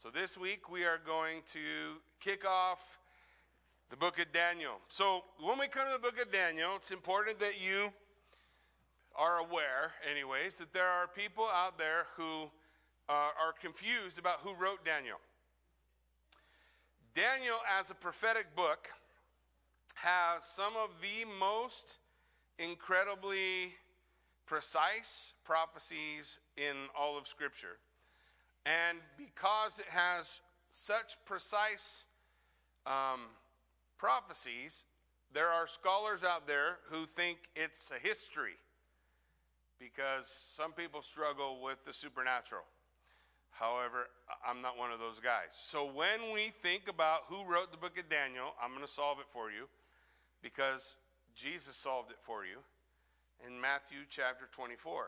So this week we are going to kick off the book of Daniel. So when we come to the book of Daniel, it's important that you are aware, anyways, that there are people out there who uh, are confused about who wrote Daniel. Daniel, as a prophetic book, has some of the most incredibly precise prophecies in all of Scripture. And because it has such precise um, prophecies, there are scholars out there who think it's a history because some people struggle with the supernatural. However, I'm not one of those guys. So when we think about who wrote the book of Daniel, I'm going to solve it for you because Jesus solved it for you in Matthew chapter 24.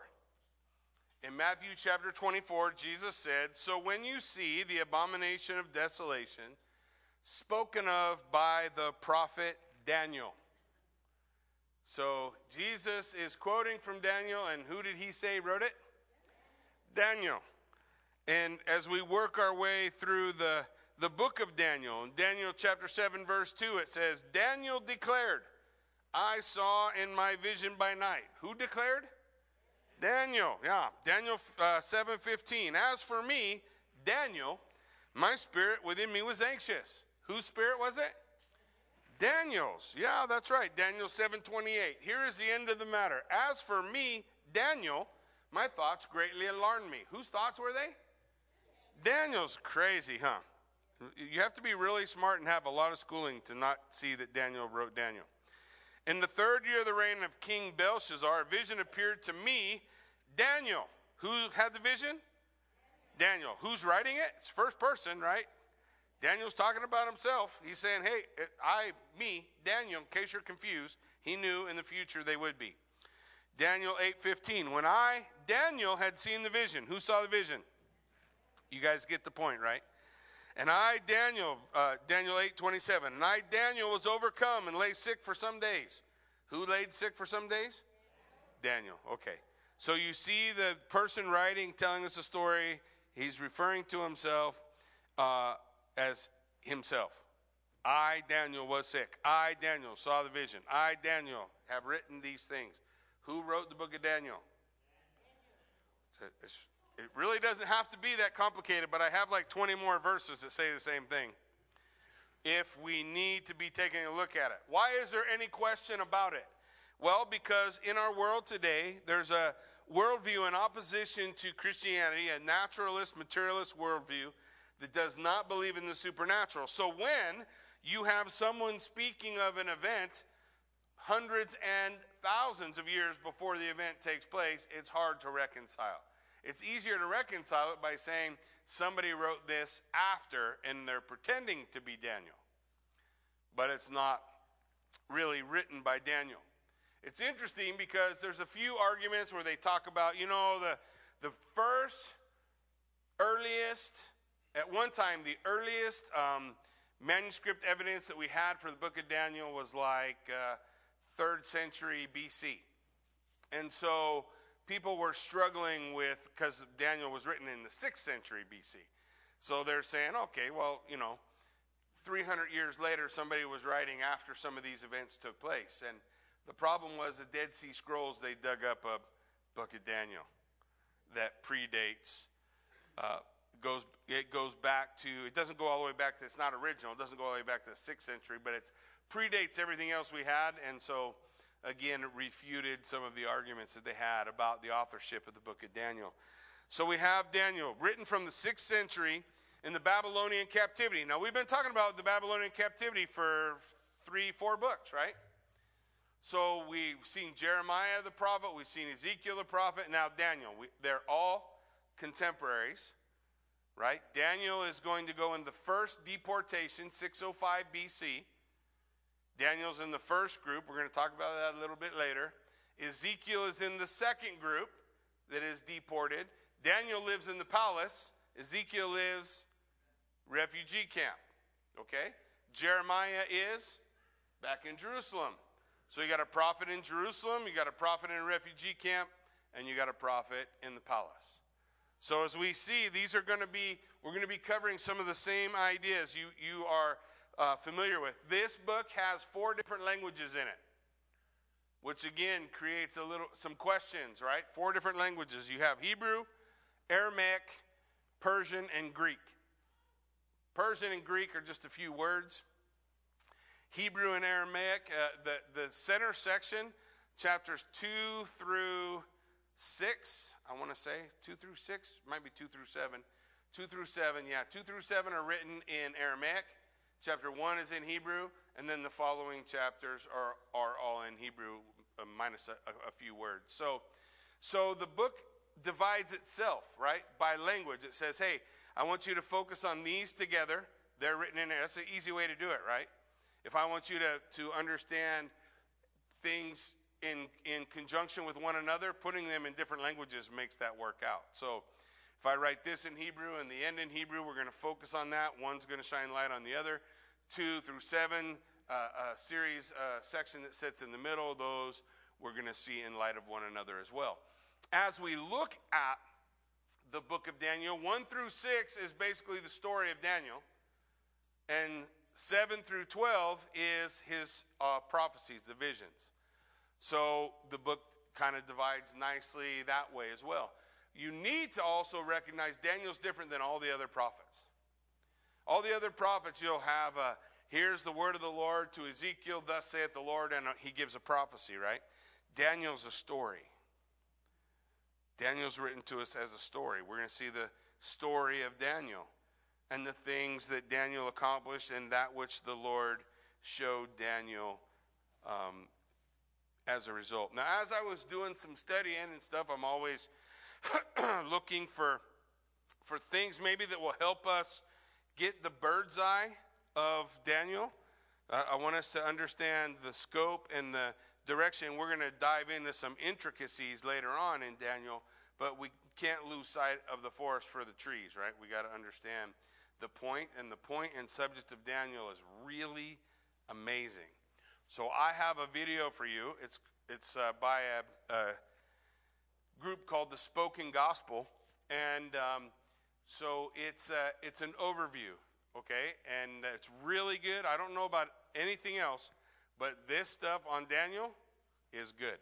In Matthew chapter 24, Jesus said, So when you see the abomination of desolation spoken of by the prophet Daniel. So Jesus is quoting from Daniel, and who did he say wrote it? Daniel. And as we work our way through the, the book of Daniel, in Daniel chapter 7, verse 2, it says, Daniel declared, I saw in my vision by night. Who declared? Daniel, yeah, Daniel uh, 7:15. As for me, Daniel, my spirit within me was anxious. Whose spirit was it? Daniel's. Yeah, that's right. Daniel 7:28. Here is the end of the matter. As for me, Daniel, my thoughts greatly alarmed me. Whose thoughts were they? Daniel's crazy, huh? You have to be really smart and have a lot of schooling to not see that Daniel wrote Daniel. In the third year of the reign of King Belshazzar, a vision appeared to me, Daniel. Who had the vision? Daniel. Who's writing it? It's first person, right? Daniel's talking about himself. He's saying, hey, I, me, Daniel, in case you're confused, he knew in the future they would be. Daniel 8:15. When I, Daniel, had seen the vision. Who saw the vision? You guys get the point, right? And I, Daniel, uh, Daniel 8, 27, and I, Daniel, was overcome and lay sick for some days. Who laid sick for some days? Daniel. Okay. So you see the person writing, telling us a story, he's referring to himself uh, as himself. I, Daniel, was sick. I, Daniel, saw the vision. I, Daniel, have written these things. Who wrote the book of Daniel? It's, it really doesn't have to be that complicated, but I have like 20 more verses that say the same thing. If we need to be taking a look at it. Why is there any question about it? Well, because in our world today, there's a worldview in opposition to Christianity, a naturalist, materialist worldview that does not believe in the supernatural. So when you have someone speaking of an event hundreds and thousands of years before the event takes place, it's hard to reconcile. It's easier to reconcile it by saying somebody wrote this after and they're pretending to be Daniel. But it's not really written by Daniel. It's interesting because there's a few arguments where they talk about, you know, the, the first, earliest, at one time, the earliest um, manuscript evidence that we had for the book of Daniel was like uh, third century BC. And so people were struggling with, because Daniel was written in the 6th century BC. So they're saying, okay, well, you know, 300 years later, somebody was writing after some of these events took place. And the problem was the Dead Sea Scrolls, they dug up a book of Daniel that predates, uh, goes, it goes back to, it doesn't go all the way back to, it's not original, it doesn't go all the way back to the 6th century, but it predates everything else we had. And so again refuted some of the arguments that they had about the authorship of the book of Daniel. So we have Daniel, written from the sixth century in the Babylonian captivity. Now, we've been talking about the Babylonian captivity for three, four books, right? So we've seen Jeremiah the prophet, we've seen Ezekiel the prophet, now Daniel. We, they're all contemporaries, right? Daniel is going to go in the first deportation, 605 BC. Daniel's in the first group. We're going to talk about that a little bit later. Ezekiel is in the second group that is deported. Daniel lives in the palace. Ezekiel lives refugee camp. Okay? Jeremiah is back in Jerusalem. So you got a prophet in Jerusalem, you got a prophet in a refugee camp, and you got a prophet in the palace. So as we see, these are going to be we're going to be covering some of the same ideas you, you are uh, familiar with. This book has four different languages in it, which again creates a little some questions, right? Four different languages. You have Hebrew, Aramaic, Persian, and Greek. Persian and Greek are just a few words. Hebrew and Aramaic, uh, the, the center section, chapters 2 through 6, I want to say, 2 through 6, might be 2 through 7. 2 through 7, yeah, 2 through 7 are written in Aramaic. Chapter 1 is in Hebrew, and then the following chapters are, are all in Hebrew, uh, minus a, a, few words. So, so the book divides itself, right, by language. It says, hey, I want you to focus on these together. They're written in there. That's an easy way to do it, right? If I want you to, to understand things in, in conjunction with one another, putting them in different languages makes that work out. So if I write this in Hebrew and the end in Hebrew, we're going to focus on that. One's going to shine light on the other. Two through seven, uh, a series uh, section that sits in the middle, those we're going to see in light of one another as well. As we look at the book of Daniel, 1 through 6 is basically the story of Daniel. And 7 through 12 is his uh, prophecies, the visions. So the book kind of divides nicely that way as well. You need to also recognize Daniel's different than all the other prophets. All the other prophets, you'll have a here's the word of the Lord to Ezekiel, thus saith the Lord, and he gives a prophecy, right? Daniel's a story. Daniel's written to us as a story. We're going to see the story of Daniel and the things that Daniel accomplished and that which the Lord showed Daniel um, as a result. Now, as I was doing some studying and stuff, I'm always looking for for things maybe that will help us get the bird's eye of Daniel. Uh, I want us to understand the scope and the direction. We're going to dive into some intricacies later on in Daniel, but we can't lose sight of the forest for the trees, right? We got to understand the point, and the point and subject of Daniel is really amazing. So I have a video for you. It's it's uh, by a, a, group called the Spoken Gospel, and um, so it's uh, it's an overview, okay, and it's really good. I don't know about anything else, but this stuff on Daniel is good.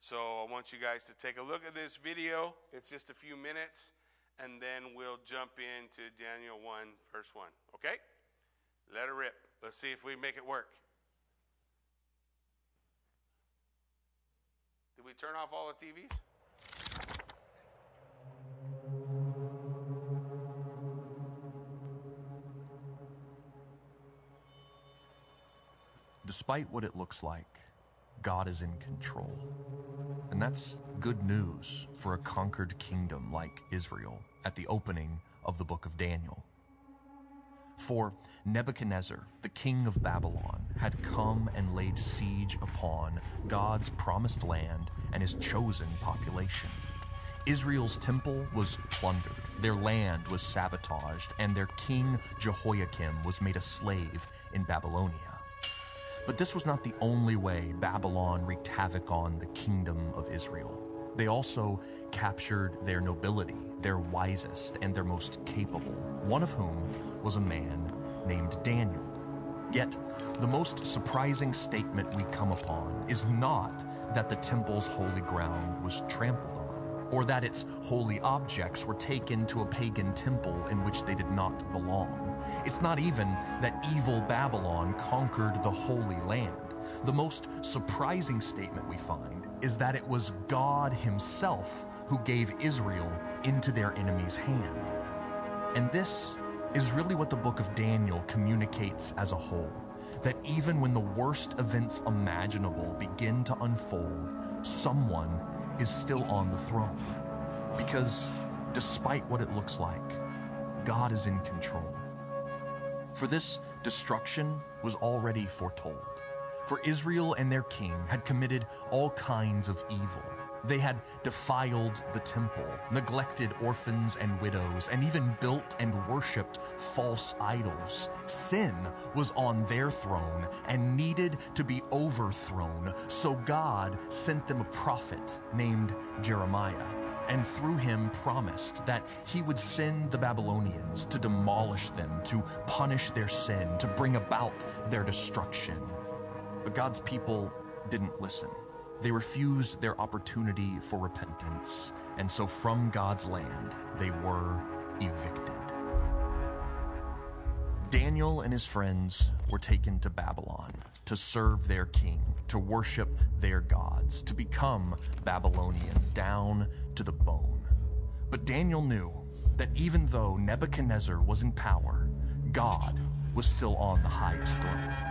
So I want you guys to take a look at this video. It's just a few minutes and then we'll jump into Daniel 1, verse 1. Okay? Let it rip. Let's see if we make it work. Did we turn off all the TVs? Despite what it looks like, God is in control. And that's good news for a conquered kingdom like Israel at the opening of the book of Daniel. For Nebuchadnezzar, the king of Babylon, had come and laid siege upon God's promised land and his chosen population. Israel's temple was plundered, their land was sabotaged, and their king Jehoiakim was made a slave in Babylonia. But this was not the only way Babylon wreaked havoc on the kingdom of Israel. They also captured their nobility, their wisest and their most capable, one of whom was a man named Daniel. Yet, the most surprising statement we come upon is not that the temple's holy ground was trampled on, or that its holy objects were taken to a pagan temple in which they did not belong. It's not even that evil Babylon conquered the Holy Land. The most surprising statement we find is that it was God Himself who gave Israel into their enemy's hand. And this is really what the book of Daniel communicates as a whole that even when the worst events imaginable begin to unfold, someone is still on the throne. Because despite what it looks like, God is in control. For this destruction was already foretold. For Israel and their king had committed all kinds of evil. They had defiled the temple, neglected orphans and widows, and even built and worshipped false idols. Sin was on their throne and needed to be overthrown, so God sent them a prophet named Jeremiah. And through him promised that he would send the Babylonians to demolish them, to punish their sin, to bring about their destruction. But God's people didn't listen. They refused their opportunity for repentance, and so from God's land they were evicted. Daniel and his friends were taken to Babylon to serve their king, to worship their gods, to become Babylonian down to the bone. But Daniel knew that even though Nebuchadnezzar was in power, God was still on the highest throne.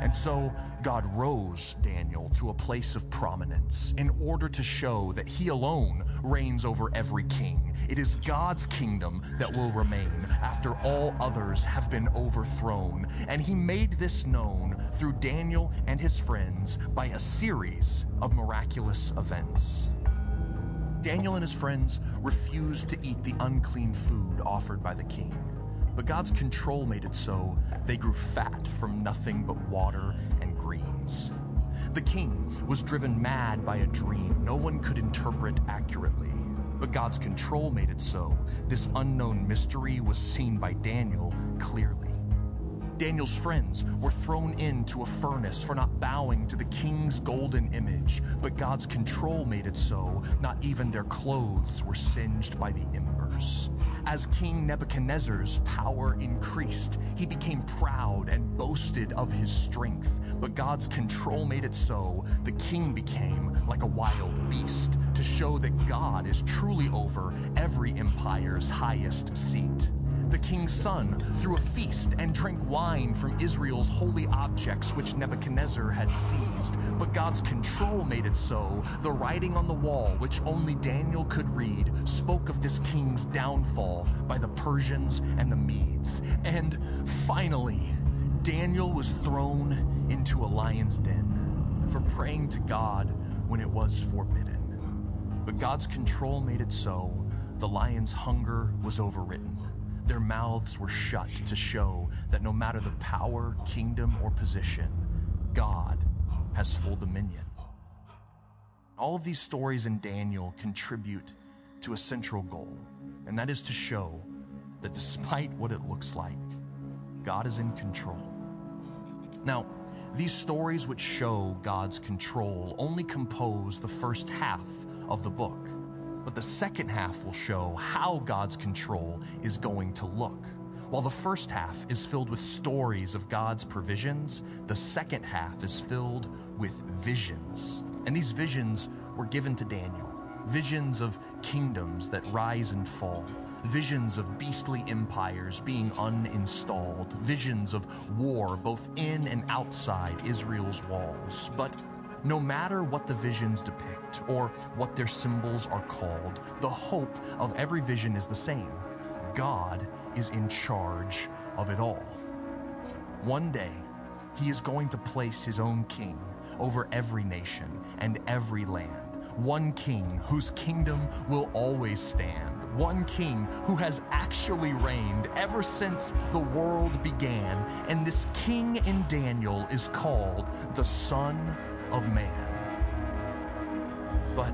And so God rose Daniel to a place of prominence in order to show that he alone reigns over every king. It is God's kingdom that will remain after all others have been overthrown. And he made this known through Daniel and his friends by a series of miraculous events. Daniel and his friends refused to eat the unclean food offered by the king. But God's control made it so they grew fat from nothing but water and greens. The king was driven mad by a dream no one could interpret accurately. But God's control made it so this unknown mystery was seen by Daniel clearly. Daniel's friends were thrown into a furnace for not bowing to the king's golden image, but God's control made it so not even their clothes were singed by the embers. As King Nebuchadnezzar's power increased, he became proud and boasted of his strength, but God's control made it so. The king became like a wild beast to show that God is truly over every empire's highest seat the king's son threw a feast and drank wine from Israel's holy objects which Nebuchadnezzar had seized. But God's control made it so. The writing on the wall, which only Daniel could read, spoke of this king's downfall by the Persians and the Medes. And finally, Daniel was thrown into a lion's den for praying to God when it was forbidden. But God's control made it so. The lion's hunger was overwritten. Their mouths were shut to show that no matter the power, kingdom, or position, God has full dominion. All of these stories in Daniel contribute to a central goal, and that is to show that despite what it looks like, God is in control. Now, these stories which show God's control only compose the first half of the book. But the second half will show how God's control is going to look. While the first half is filled with stories of God's provisions, the second half is filled with visions. And these visions were given to Daniel visions of kingdoms that rise and fall, visions of beastly empires being uninstalled, visions of war both in and outside Israel's walls. But no matter what the visions depict or what their symbols are called, the hope of every vision is the same God is in charge of it all. One day, he is going to place his own king over every nation and every land. One king whose kingdom will always stand. One king who has actually reigned ever since the world began. And this king in Daniel is called the Son of man. But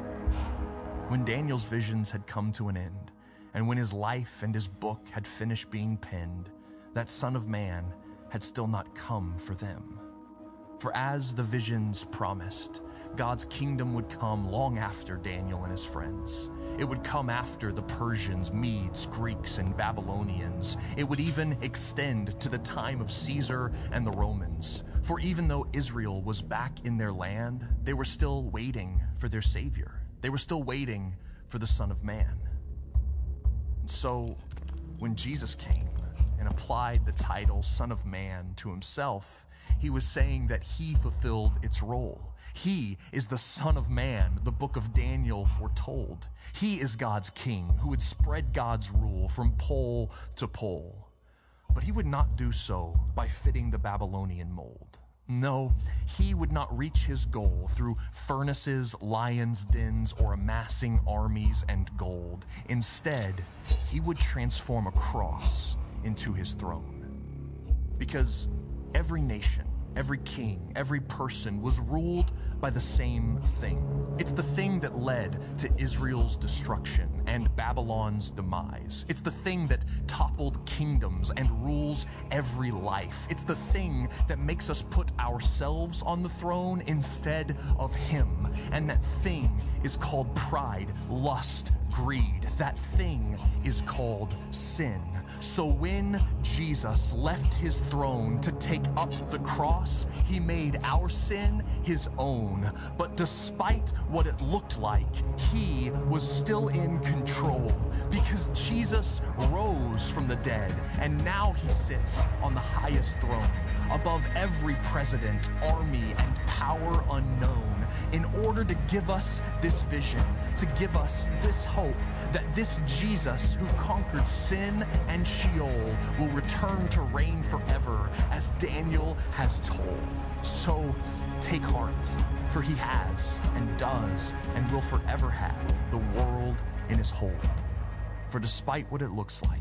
when Daniel's visions had come to an end, and when his life and his book had finished being penned, that Son of Man had still not come for them. For as the visions promised, God's kingdom would come long after Daniel and his friends. It would come after the Persians, Medes, Greeks, and Babylonians. It would even extend to the time of Caesar and the Romans. For even though Israel was back in their land, they were still waiting for their Savior. They were still waiting for the Son of Man. And so, when Jesus came and applied the title Son of Man to himself, he was saying that he fulfilled its role. He is the Son of Man, the book of Daniel foretold. He is God's king who would spread God's rule from pole to pole. But he would not do so by fitting the Babylonian mold. No, he would not reach his goal through furnaces, lions' dens, or amassing armies and gold. Instead, he would transform a cross into his throne. Because every nation every king, every person was ruled by the same thing. It's the thing that led to Israel's destruction and Babylon's demise. It's the thing that toppled kingdoms and rules every life. It's the thing that makes us put ourselves on the throne instead of Him. And that thing is called pride, lust, greed. That thing is called sin. So when Jesus left his throne to take up the cross, he made our sin his own. But despite what it looked like, he was still in control because Jesus rose from the dead and now he sits on the highest throne above every president, army, and power unknown in order to give us this vision, to give us this hope that this Jesus who conquered sin and Sheol will return to reign forever, as Daniel has told. So take heart, for he has and does and will forever have the world in his hold. For despite what it looks like,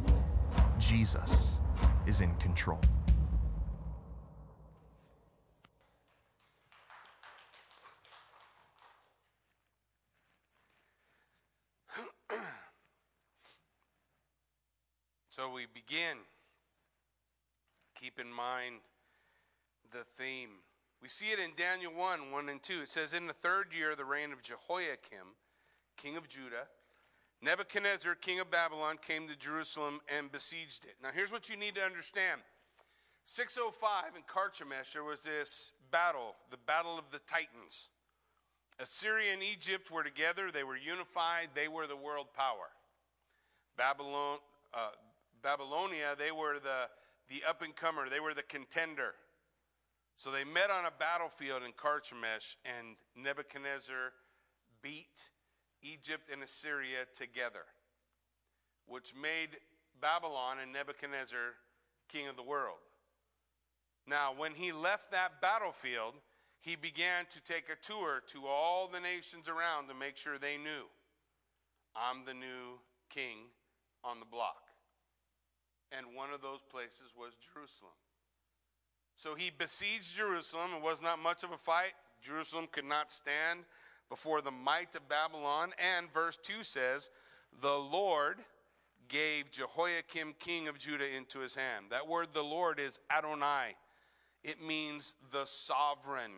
Jesus is in control. So we begin. Keep in mind the theme. We see it in Daniel 1 1 and 2. It says, In the third year of the reign of Jehoiakim, king of Judah, Nebuchadnezzar, king of Babylon, came to Jerusalem and besieged it. Now, here's what you need to understand 605 in Carchemish, there was this battle, the Battle of the Titans. Assyria and Egypt were together, they were unified, they were the world power. Babylon, uh, Babylonia, they were the, the up and comer, they were the contender. So they met on a battlefield in Carchemish, and Nebuchadnezzar beat Egypt and Assyria together, which made Babylon and Nebuchadnezzar king of the world. Now, when he left that battlefield, he began to take a tour to all the nations around to make sure they knew I'm the new king on the block and one of those places was Jerusalem. So he besieged Jerusalem. It was not much of a fight. Jerusalem could not stand before the might of Babylon. And verse 2 says, The Lord gave Jehoiakim, king of Judah, into his hand. That word, the Lord, is Adonai, it means the sovereign.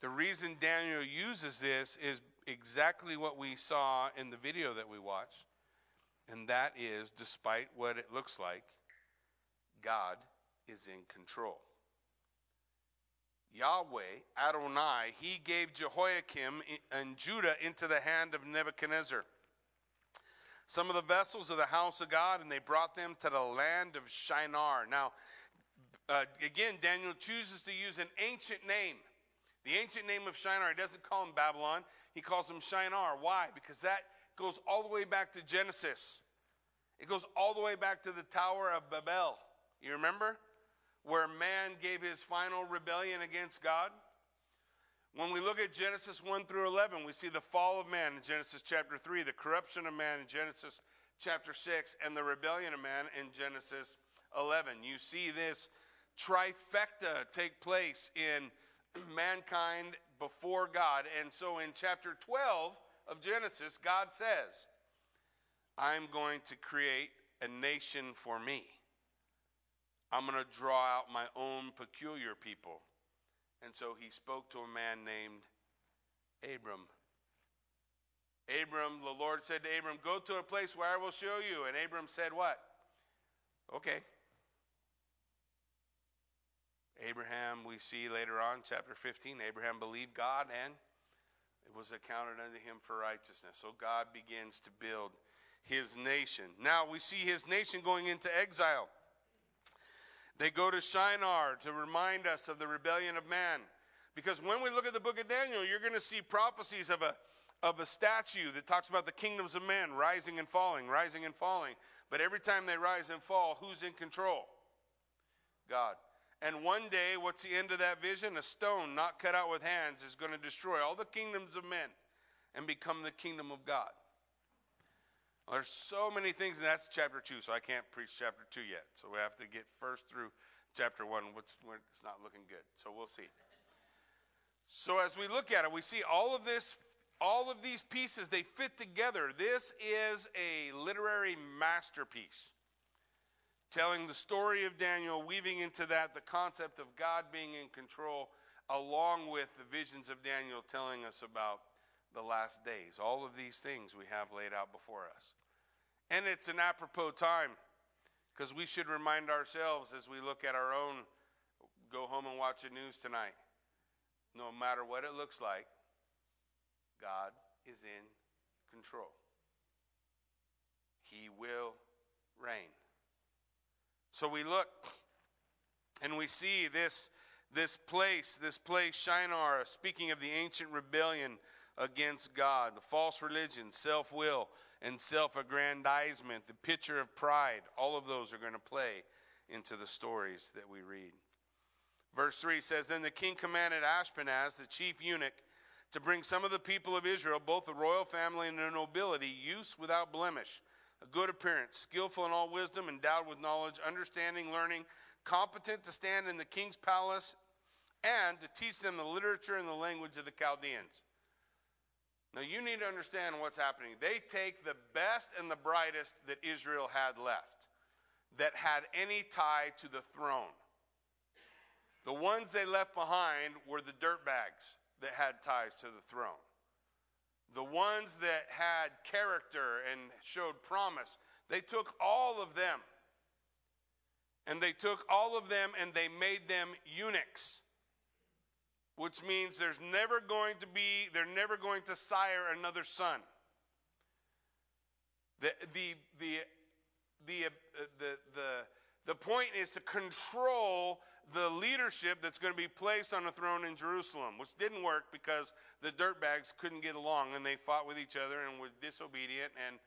The reason Daniel uses this is exactly what we saw in the video that we watched and that is, despite what it looks like, God is in control. Yahweh, Adonai, he gave Jehoiakim and Judah into the hand of Nebuchadnezzar. Some of the vessels of the house of God, and they brought them to the land of Shinar. Now, uh, again, Daniel chooses to use an ancient name. The ancient name of Shinar, he doesn't call him Babylon, he calls him Shinar. Why? Because that goes all the way back to Genesis. It goes all the way back to the Tower of Babel. You remember? Where man gave his final rebellion against God. When we look at Genesis 1 through 11, we see the fall of man in Genesis chapter 3, the corruption of man in Genesis chapter 6, and the rebellion of man in Genesis 11. You see this trifecta take place in mankind before God. And so in chapter 12 of Genesis, God says, I'm going to create a nation for me. I'm going to draw out my own peculiar people. And so he spoke to a man named Abram. Abram, the Lord said to Abram, Go to a place where I will show you. And Abram said, What? Okay. Abraham, we see later on, chapter 15, Abraham believed God and it was accounted unto him for righteousness. So God begins to build his nation. Now we see his nation going into exile. They go to Shinar to remind us of the rebellion of man. Because when we look at the book of Daniel, you're going to see prophecies of a, of a statue that talks about the kingdoms of men rising and falling, rising and falling. But every time they rise and fall, who's in control? God. And one day, what's the end of that vision? A stone not cut out with hands is going to destroy all the kingdoms of men and become the kingdom of God. There's so many things, and that's chapter 2, so I can't preach chapter 2 yet. So we have to get first through chapter 1, which it's not looking good. So we'll see. So as we look at it, we see all of this, all of these pieces, they fit together. This is a literary masterpiece. Telling the story of Daniel, weaving into that the concept of God being in control, along with the visions of Daniel telling us about the last days. All of these things we have laid out before us. And it's an apropos time because we should remind ourselves as we look at our own go home and watch the news tonight. No matter what it looks like, God is in control. He will reign. So we look and we see this, this place, this place, Shinar, speaking of the ancient rebellion against God, the false religion, self will, and self aggrandizement, the picture of pride, all of those are going to play into the stories that we read. Verse 3 says Then the king commanded Ashpenaz, the chief eunuch, to bring some of the people of Israel, both the royal family and the nobility, youths without blemish, a good appearance, skillful in all wisdom, endowed with knowledge, understanding, learning, competent to stand in the king's palace, and to teach them the literature and the language of the Chaldeans. Now, you need to understand what's happening. They take the best and the brightest that Israel had left, that had any tie to the throne. The ones they left behind were the dirtbags that had ties to the throne. The ones that had character and showed promise. They took all of them. And they took all of them and they made them eunuchs which means there's never going to be, they're never going to sire another son. The, the, the, the, uh, the, the, the point is to control the leadership that's going to be placed on the throne in Jerusalem, which didn't work because the dirtbags couldn't get along and they fought with each other and were disobedient and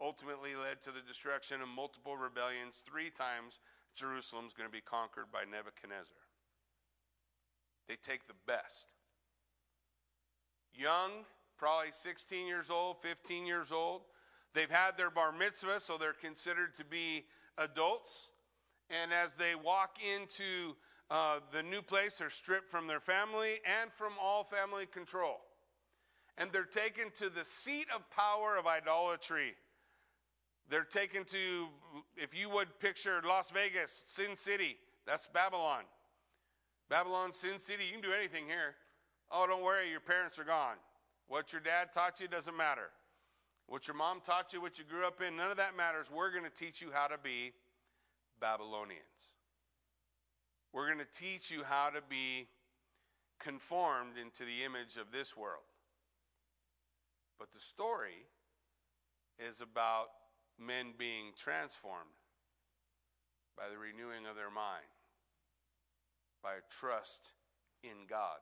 ultimately led to the destruction of multiple rebellions. Three times Jerusalem's going to be conquered by Nebuchadnezzar. They take the best. Young, probably 16 years old, 15 years old. They've had their bar mitzvah, so they're considered to be adults. And as they walk into uh, the new place, they're stripped from their family and from all family control. And they're taken to the seat of power of idolatry. They're taken to, if you would picture Las Vegas, Sin City, that's Babylon. Babylon, Sin City, you can do anything here. Oh, don't worry, your parents are gone. What your dad taught you doesn't matter. What your mom taught you, what you grew up in, none of that matters. We're going to teach you how to be Babylonians. We're going to teach you how to be conformed into the image of this world. But the story is about men being transformed by the renewing of their mind by trust in God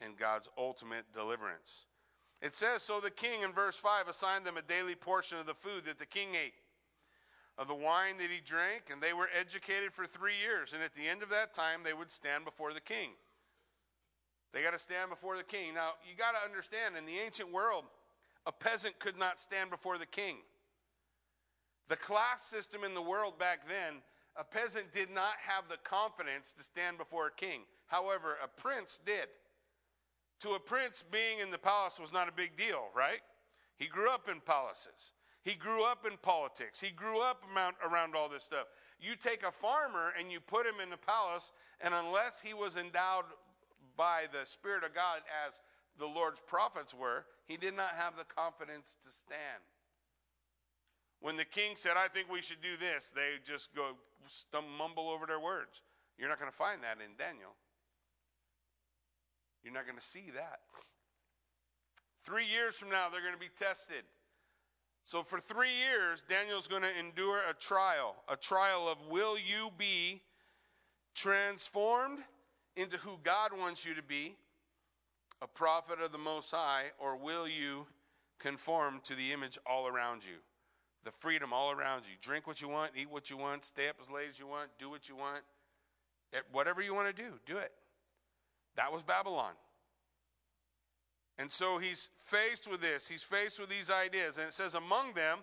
and God's ultimate deliverance. It says, So the king in verse 5 assigned them a daily portion of the food that the king ate, of the wine that he drank, and they were educated for three years. And at the end of that time, they would stand before the king. They got to stand before the king. Now, you got to understand, in the ancient world, a peasant could not stand before the king. The class system in the world back then a peasant did not have the confidence to stand before a king. However, a prince did. To a prince, being in the palace was not a big deal, right? He grew up in palaces. He grew up in politics. He grew up around all this stuff. You take a farmer and you put him in the palace, and unless he was endowed by the Spirit of God as the Lord's prophets were, he did not have the confidence to stand. When the king said, I think we should do this, they just go mumble over their words. You're not going to find that in Daniel. You're not going to see that. Three years from now, they're going to be tested. So, for three years, Daniel's going to endure a trial a trial of will you be transformed into who God wants you to be, a prophet of the Most High, or will you conform to the image all around you? The freedom all around you. Drink what you want, eat what you want, stay up as late as you want, do what you want. Eh, whatever you want to do, do it. That was Babylon. And so he's faced with this. He's faced with these ideas. And it says, Among them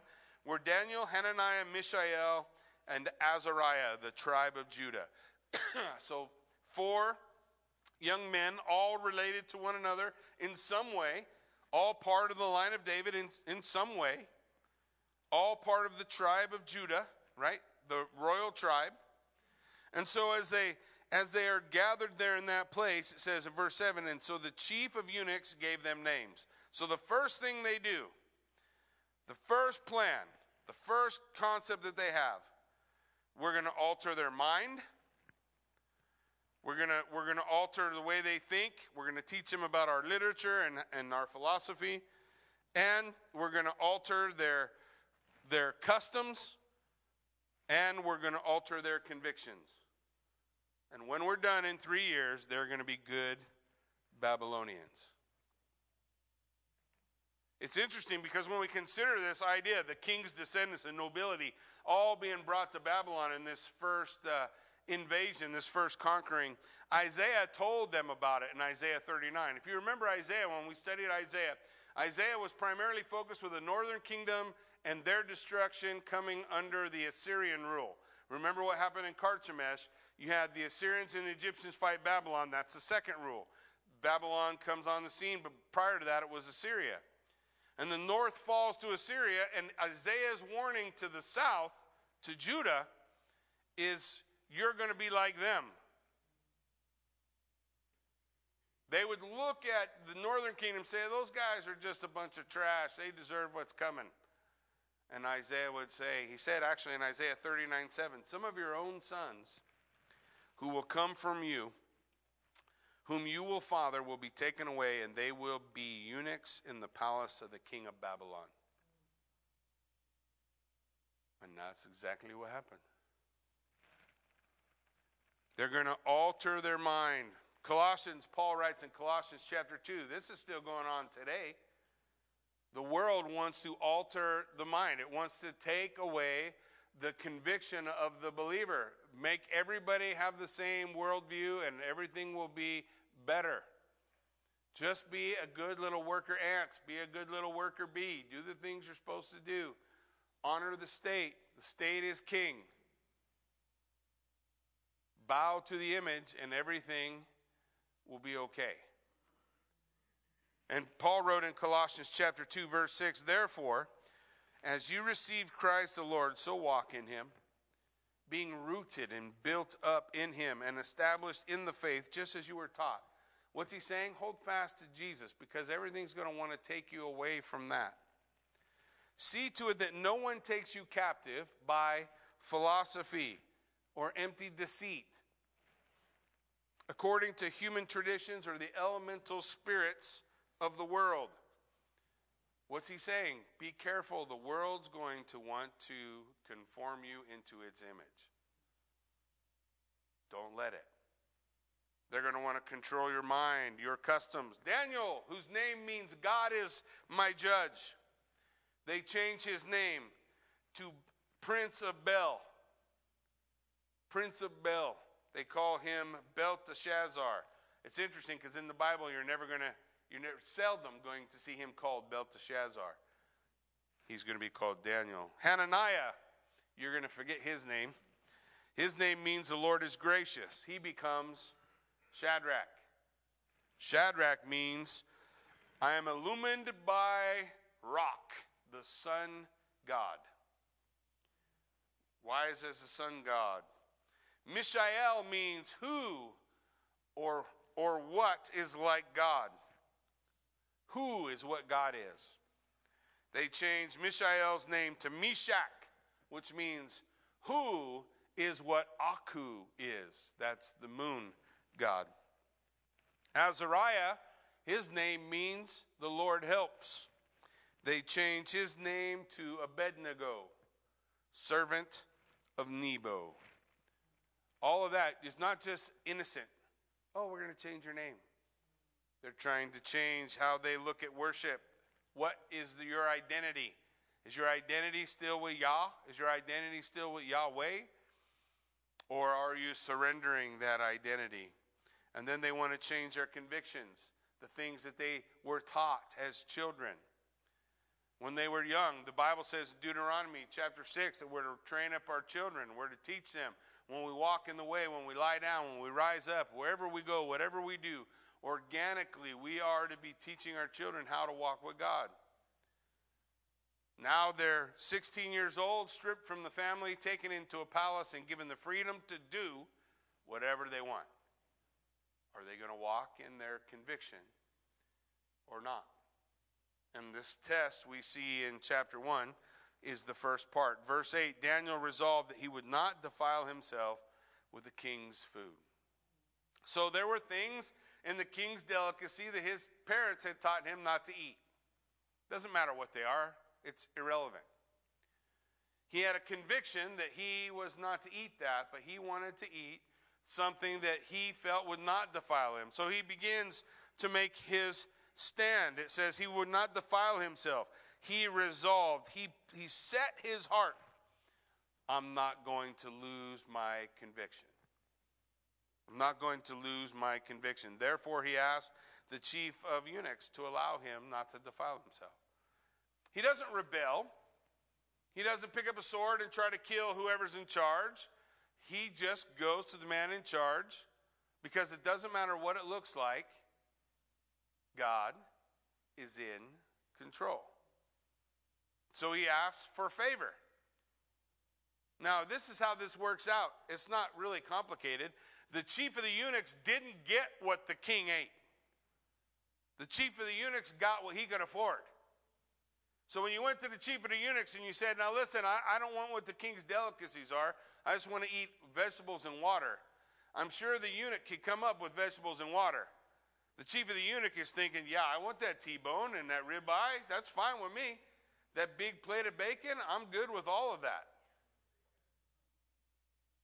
were Daniel, Hananiah, Mishael, and Azariah, the tribe of Judah. so, four young men, all related to one another in some way, all part of the line of David in, in some way, all part of the tribe of Judah, right? The royal tribe. And so as they as they are gathered there in that place, it says in verse 7, and so the chief of eunuchs gave them names. So the first thing they do, the first plan, the first concept that they have, we're going to alter their mind. We're going to we're going to alter the way they think. We're going to teach them about our literature and, and our philosophy. And we're going to alter their, their customs. And we're going to alter their convictions. And when we're done in three years, they're going to be good Babylonians. It's interesting because when we consider this idea, the king's descendants and nobility all being brought to Babylon in this first uh, invasion, this first conquering, Isaiah told them about it in Isaiah 39. If you remember Isaiah, when we studied Isaiah, Isaiah was primarily focused with the northern kingdom and their destruction coming under the Assyrian rule. Remember what happened in Carchemish? You had the Assyrians and the Egyptians fight Babylon. That's the second rule. Babylon comes on the scene, but prior to that, it was Assyria. And the north falls to Assyria, and Isaiah's warning to the south, to Judah, is you're going to be like them. They would look at the northern kingdom say, Those guys are just a bunch of trash. They deserve what's coming. And Isaiah would say, He said actually in Isaiah 39 7, Some of your own sons who will come from you, whom you will father, will be taken away, and they will be eunuchs in the palace of the king of Babylon. And that's exactly what happened. They're going to alter their mind. Colossians, Paul writes in Colossians chapter 2, this is still going on today. The world wants to alter the mind, it wants to take away the conviction of the believer make everybody have the same worldview and everything will be better. Just be a good little worker ant, be a good little worker bee, do the things you're supposed to do. Honor the state, the state is king. Bow to the image, and everything will be okay. And Paul wrote in Colossians chapter 2 verse 6, therefore, as you received Christ the Lord, so walk in him being rooted and built up in Him and established in the faith, just as you were taught. What's He saying? Hold fast to Jesus because everything's going to want to take you away from that. See to it that no one takes you captive by philosophy or empty deceit, according to human traditions or the elemental spirits of the world. What's he saying? Be careful. The world's going to want to conform you into its image. Don't let it. They're going to want to control your mind, your customs. Daniel, whose name means God is my judge, they change his name to Prince of Bel. Prince of Bel. They call him Belteshazzar. It's interesting because in the Bible, you're never going to, you're never, seldom going to see him called Belteshazzar. He's going to be called Daniel. Hananiah, you're going to forget his name. His name means the Lord is gracious. He becomes Shadrach. Shadrach means I am illumined by rock, the sun God. Wise as the sun God? Mishael means who or, or what is like God. Who is what God is. They changed Mishael's name to Meshach, which means who is what Aku is. That's the moon god. Azariah, his name means the Lord helps. They change his name to Abednego, servant of Nebo. All of that is not just innocent. Oh, we're going to change your name. They're trying to change how they look at worship. What is the, your identity? Is your identity still with Yah? Is your identity still with Yahweh? Or are you surrendering that identity? And then they want to change their convictions, the things that they were taught as children. when they were young. The Bible says in Deuteronomy chapter 6 that we're to train up our children, we're to teach them when we walk in the way, when we lie down, when we rise up, wherever we go, whatever we do, organically, we are to be teaching our children how to walk with God. Now they're 16 years old, stripped from the family, taken into a palace, and given the freedom to do whatever they want. Are they going to walk in their conviction or not? And this test we see in chapter 1 is the first part. Verse 8 Daniel resolved that he would not defile himself with the king's food. So there were things in the king's delicacy that his parents had taught him not to eat. Doesn't matter what they are, it's irrelevant. He had a conviction that he was not to eat that, but he wanted to eat something that he felt would not defile him. So he begins to make his stand. It says he would not defile himself. He resolved, he, he set his heart, I'm not going to lose my conviction. I'm not going to lose my conviction. Therefore, he asked the chief of eunuchs to allow him not to defile himself. He doesn't rebel. He doesn't pick up a sword and try to kill whoever's in charge. He just goes to the man in charge because it doesn't matter what it looks like, God is in control. So he asks for favor. Now, this is how this works out. It's not really complicated. The chief of the eunuchs didn't get what the king ate, the chief of the eunuchs got what he could afford. So when you went to the chief of the eunuchs and you said, Now listen, I, I don't want what the king's delicacies are, I just want to eat vegetables and water. I'm sure the eunuch could come up with vegetables and water. The chief of the eunuch is thinking, Yeah, I want that T bone and that ribeye. That's fine with me. That big plate of bacon, I'm good with all of that.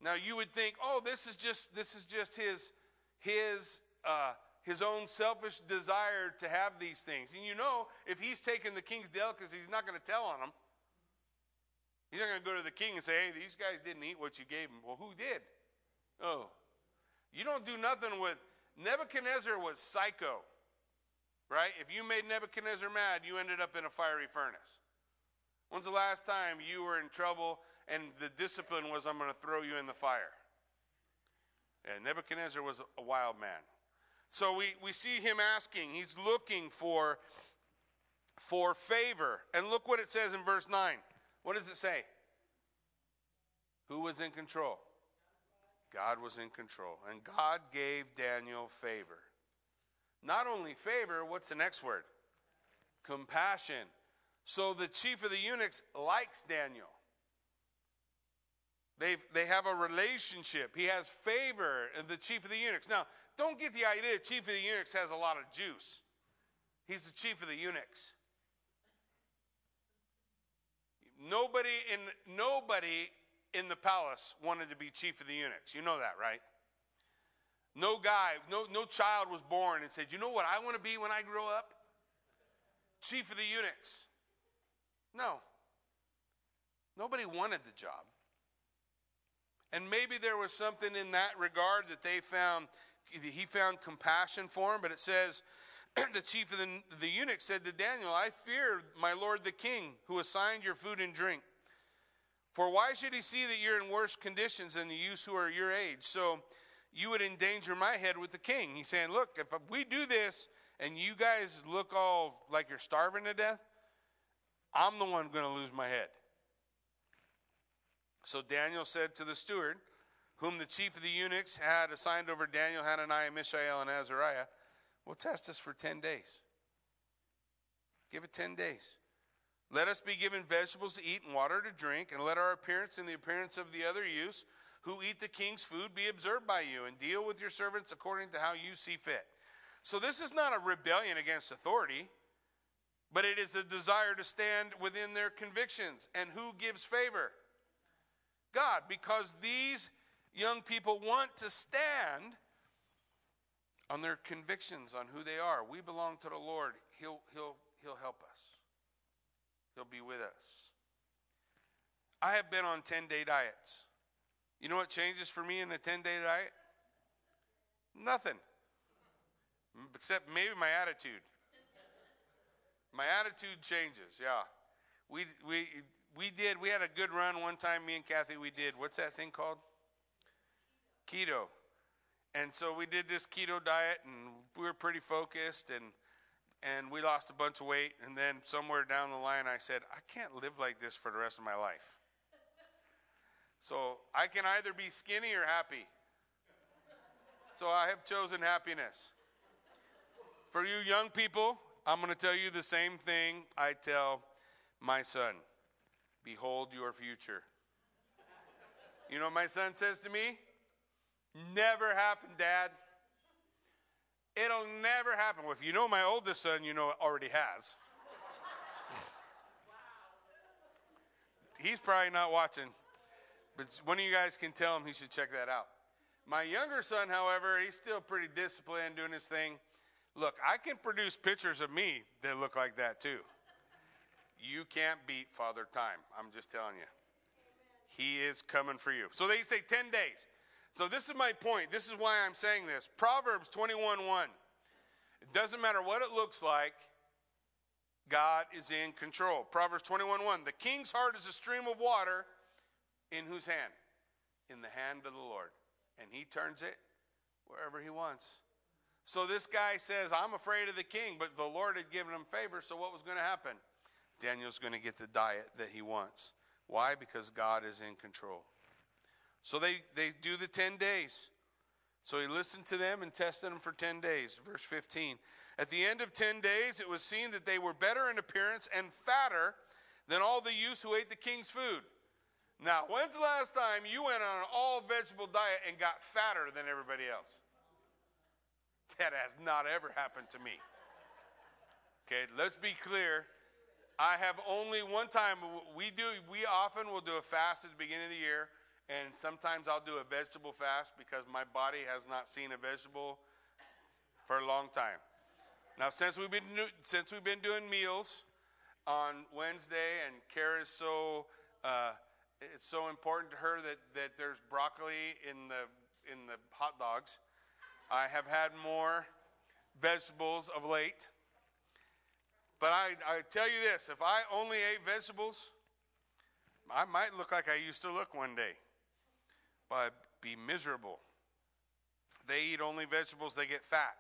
Now you would think, oh, this is just this is just his his uh, his own selfish desire to have these things. And you know, if he's taking the king's delicacies, he's not going to tell on them. He's not going to go to the king and say, hey, these guys didn't eat what you gave them. Well, who did? Oh. You don't do nothing with. Nebuchadnezzar was psycho, right? If you made Nebuchadnezzar mad, you ended up in a fiery furnace. When's the last time you were in trouble and the discipline was, I'm going to throw you in the fire? Yeah, Nebuchadnezzar was a wild man. So we, we see him asking, he's looking for, for favor. And look what it says in verse 9. What does it say? Who was in control? God was in control. And God gave Daniel favor. Not only favor, what's the next word? Compassion. So the chief of the eunuchs likes Daniel. they they have a relationship. He has favor, uh, the chief of the eunuchs. Now, don't get the idea chief of the eunuchs has a lot of juice. He's the chief of the eunuchs. Nobody in nobody in the palace wanted to be chief of the eunuchs. You know that, right? No guy, no, no child was born and said, You know what I want to be when I grow up? Chief of the eunuchs. No. Nobody wanted the job. And maybe there was something in that regard that they found he found compassion for him, but it says, the chief of the, the eunuch said to Daniel, I fear my lord the king, who assigned your food and drink. For why should he see that you're in worse conditions than the youths who are your age? So you would endanger my head with the king. He's saying, Look, if we do this and you guys look all like you're starving to death, I'm the one going to lose my head. So Daniel said to the steward, whom the chief of the eunuchs had assigned over Daniel, Hananiah, Mishael, and Azariah, will test us for 10 days. Give it 10 days. Let us be given vegetables to eat and water to drink, and let our appearance and the appearance of the other youths who eat the king's food be observed by you, and deal with your servants according to how you see fit. So, this is not a rebellion against authority, but it is a desire to stand within their convictions. And who gives favor? God, because these young people want to stand on their convictions on who they are. We belong to the Lord. He'll, he'll, he'll help us, He'll be with us. I have been on 10 day diets. You know what changes for me in a 10 day diet? Nothing. Except maybe my attitude. My attitude changes, yeah. We, we, we did, we had a good run one time, me and Kathy, we did, what's that thing called? Keto. And so we did this keto diet and we were pretty focused and and we lost a bunch of weight and then somewhere down the line I said, I can't live like this for the rest of my life. So I can either be skinny or happy. So I have chosen happiness. For you young people, I'm going to tell you the same thing I tell my son Behold your future. You know my son says to me? Never happened, Dad. It'll never happen. Well, if you know my oldest son, you know it already has. He's probably not watching, but one of you guys can tell him he should check that out. My younger son, however, he's still pretty disciplined doing his thing. Look, I can produce pictures of me that look like that too. You can't beat Father Time. I'm just telling you. He is coming for you. So they say 10 days. So this is my point. This is why I'm saying this. Proverbs 21 1. It doesn't matter what it looks like, God is in control. Proverbs 21 1. The king's heart is a stream of water in whose hand? In the hand of the Lord. And he turns it wherever he wants. So this guy says, I'm afraid of the king, but the Lord had given him favor, so what was going to happen? Daniel's going to get the diet that he wants. Why? Because God is in control. So they, they do the 10 days. So he listened to them and tested them for 10 days. Verse 15. At the end of 10 days, it was seen that they were better in appearance and fatter than all the youths who ate the king's food. Now, when's the last time you went on an all vegetable diet and got fatter than everybody else? That has not ever happened to me. Okay, let's be clear. I have only one time we do we often will do a fast at the beginning of the year and sometimes I'll do a vegetable fast because my body has not seen a vegetable for a long time. Now since we've been since we've been doing meals on Wednesday and Kara is so uh, it's so important to her that, that there's broccoli in the in the hot dogs. I have had more vegetables of late. But I, I tell you this if I only ate vegetables, I might look like I used to look one day. But I'd be miserable. They eat only vegetables, they get fat.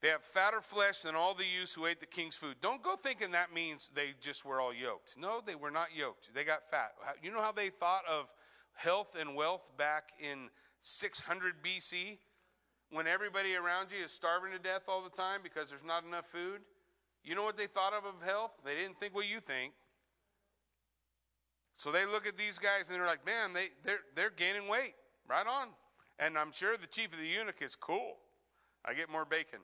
They have fatter flesh than all the youths who ate the king's food. Don't go thinking that means they just were all yoked. No, they were not yoked. They got fat. You know how they thought of health and wealth back in 600 BC? When everybody around you is starving to death all the time because there's not enough food? You know what they thought of of health? They didn't think what you think. So they look at these guys and they're like, man, they, they're, they're gaining weight. Right on. And I'm sure the chief of the eunuch is cool. I get more bacon.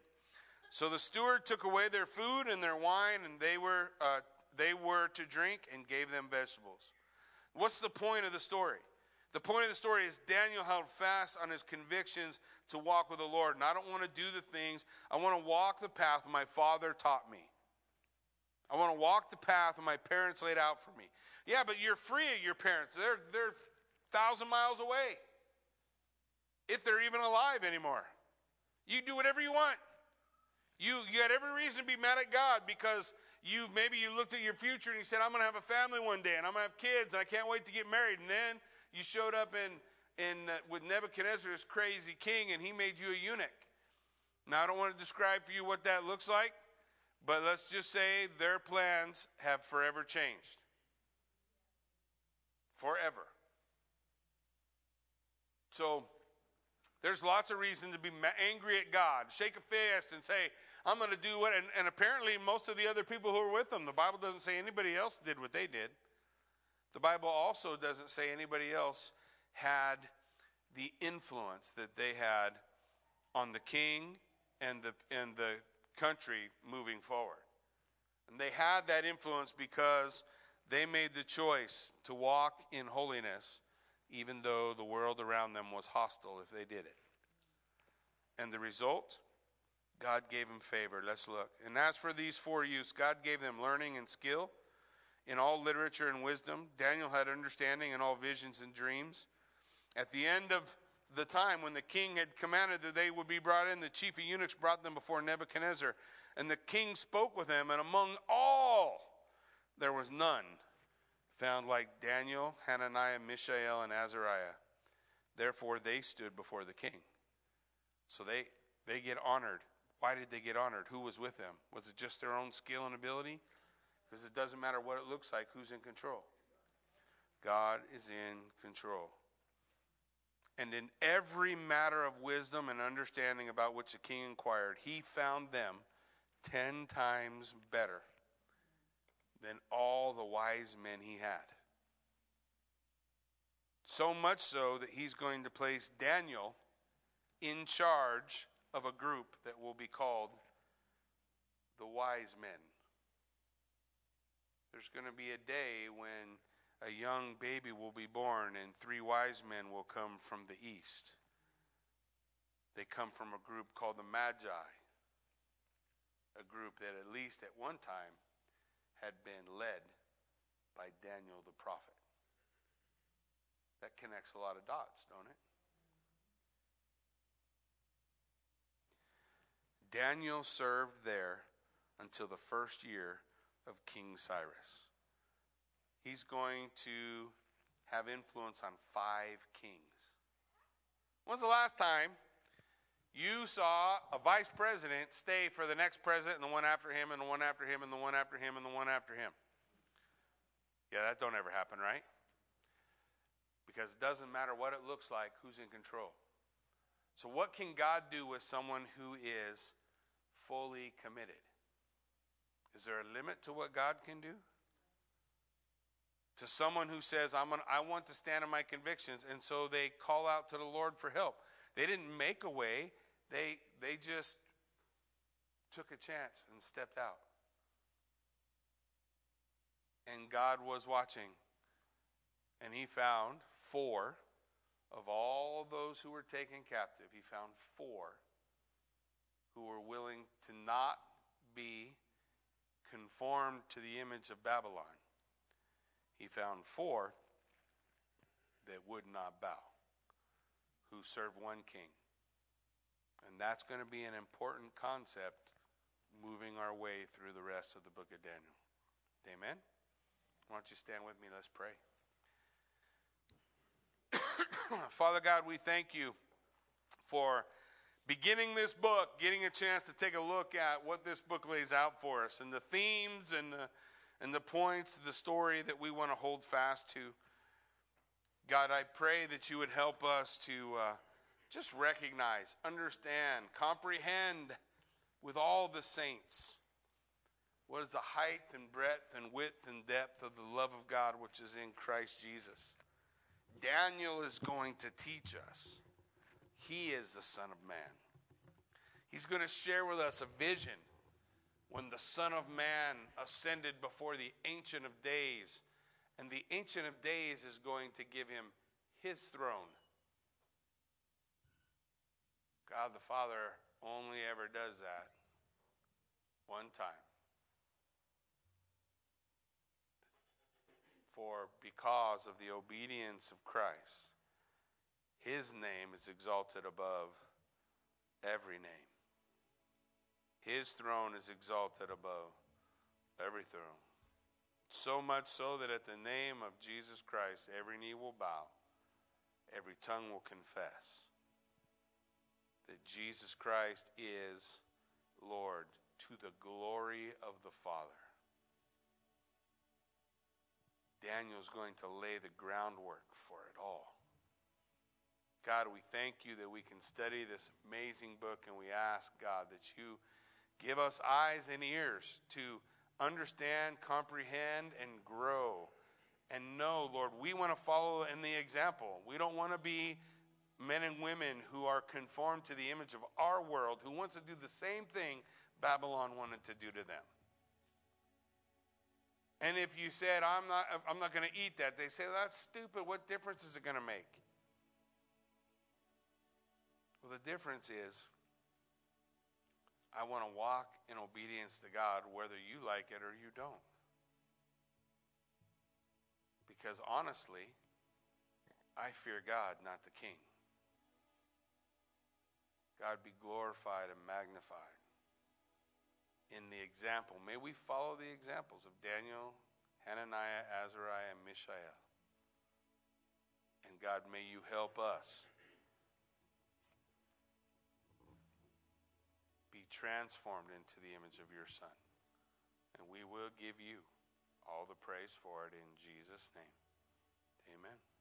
So the steward took away their food and their wine, and they were, uh, they were to drink and gave them vegetables. What's the point of the story? The point of the story is Daniel held fast on his convictions to walk with the Lord. And I don't want to do the things, I want to walk the path my father taught me. I want to walk the path my parents laid out for me. Yeah, but you're free of your parents. They're they're thousand miles away. If they're even alive anymore. You do whatever you want. You, you had every reason to be mad at God because you maybe you looked at your future and you said, I'm going to have a family one day and I'm going to have kids and I can't wait to get married. And then you showed up in, in, uh, with Nebuchadnezzar, this crazy king, and he made you a eunuch. Now, I don't want to describe for you what that looks like, but let's just say their plans have forever changed. Forever. So, there's lots of reason to be angry at God, shake a fist, and say, I'm going to do what. And, and, apparently, most of the other people who were with them, the Bible doesn't say anybody else did what they did. The Bible also doesn't say anybody else had the influence that they had on the king and the, and the country moving forward. And they had that influence because they made the choice to walk in holiness even though the world around them was hostile if they did it. And the result? God gave them favor. Let's look. And as for these four youths, God gave them learning and skill in all literature and wisdom. Daniel had understanding in all visions and dreams. At the end of the time when the king had commanded that they would be brought in, the chief of eunuchs brought them before Nebuchadnezzar. And the king spoke with them, and among all there was none found like Daniel, Hananiah, Mishael, and Azariah. Therefore, they stood before the king. So they, they get honored. Why did they get honored? Who was with them? Was it just their own skill and ability? Because it doesn't matter what it looks like, who's in control. God is in control. And in every matter of wisdom and understanding about which the king inquired, he found them ten times better than all the wise men he had. So much so that he's going to place Daniel in charge of a group that will be called the wise men. There's going to be a day when a young baby will be born and three wise men will come from the east. They come from a group called the Magi, a group that at least at one time had been led by Daniel the prophet. That connects a lot of dots, don't it? Daniel served there until the first year of King Cyrus. He's going to have influence on five kings. When's the last time you saw a vice president stay for the next president and the one after him and the one after him and the one after him and the one after him. Yeah, that don't ever happen, right? Because it doesn't matter what it looks like, who's in control. So what can God do with someone who is fully committed? Is there a limit to what God can do? To someone who says, I'm gonna, I want to stand on my convictions, and so they call out to the Lord for help. They didn't make a way, they, they just took a chance and stepped out. And God was watching. And he found four of all those who were taken captive, he found four who were willing to not be conformed to the image of Babylon. He found four that would not bow, who served one king. And that's going to be an important concept moving our way through the rest of the book of Daniel. Amen? Why don't you stand with me? Let's pray. Father God, we thank you for beginning this book, getting a chance to take a look at what this book lays out for us and the themes and the, and the points, the story that we want to hold fast to. God, I pray that you would help us to. Uh, just recognize, understand, comprehend with all the saints what is the height and breadth and width and depth of the love of God which is in Christ Jesus. Daniel is going to teach us. He is the Son of Man. He's going to share with us a vision when the Son of Man ascended before the Ancient of Days. And the Ancient of Days is going to give him his throne God the Father only ever does that one time. For because of the obedience of Christ, his name is exalted above every name. His throne is exalted above every throne. So much so that at the name of Jesus Christ, every knee will bow, every tongue will confess that Jesus Christ is Lord to the glory of the Father. Daniel's going to lay the groundwork for it all. God, we thank you that we can study this amazing book, and we ask, God, that you give us eyes and ears to understand, comprehend, and grow. And know, Lord, we want to follow in the example. We don't want to be men and women who are conformed to the image of our world, who wants to do the same thing Babylon wanted to do to them. And if you said, I'm not, I'm not going to eat that, they say, well, that's stupid. What difference is it going to make? Well, the difference is, I want to walk in obedience to God whether you like it or you don't. Because honestly, I fear God, not the king. God be glorified and magnified in the example. May we follow the examples of Daniel Hananiah, Azariah, and Mishael. And God, may you help us be transformed into the image of your Son. And we will give you all the praise for it in Jesus' name. Amen.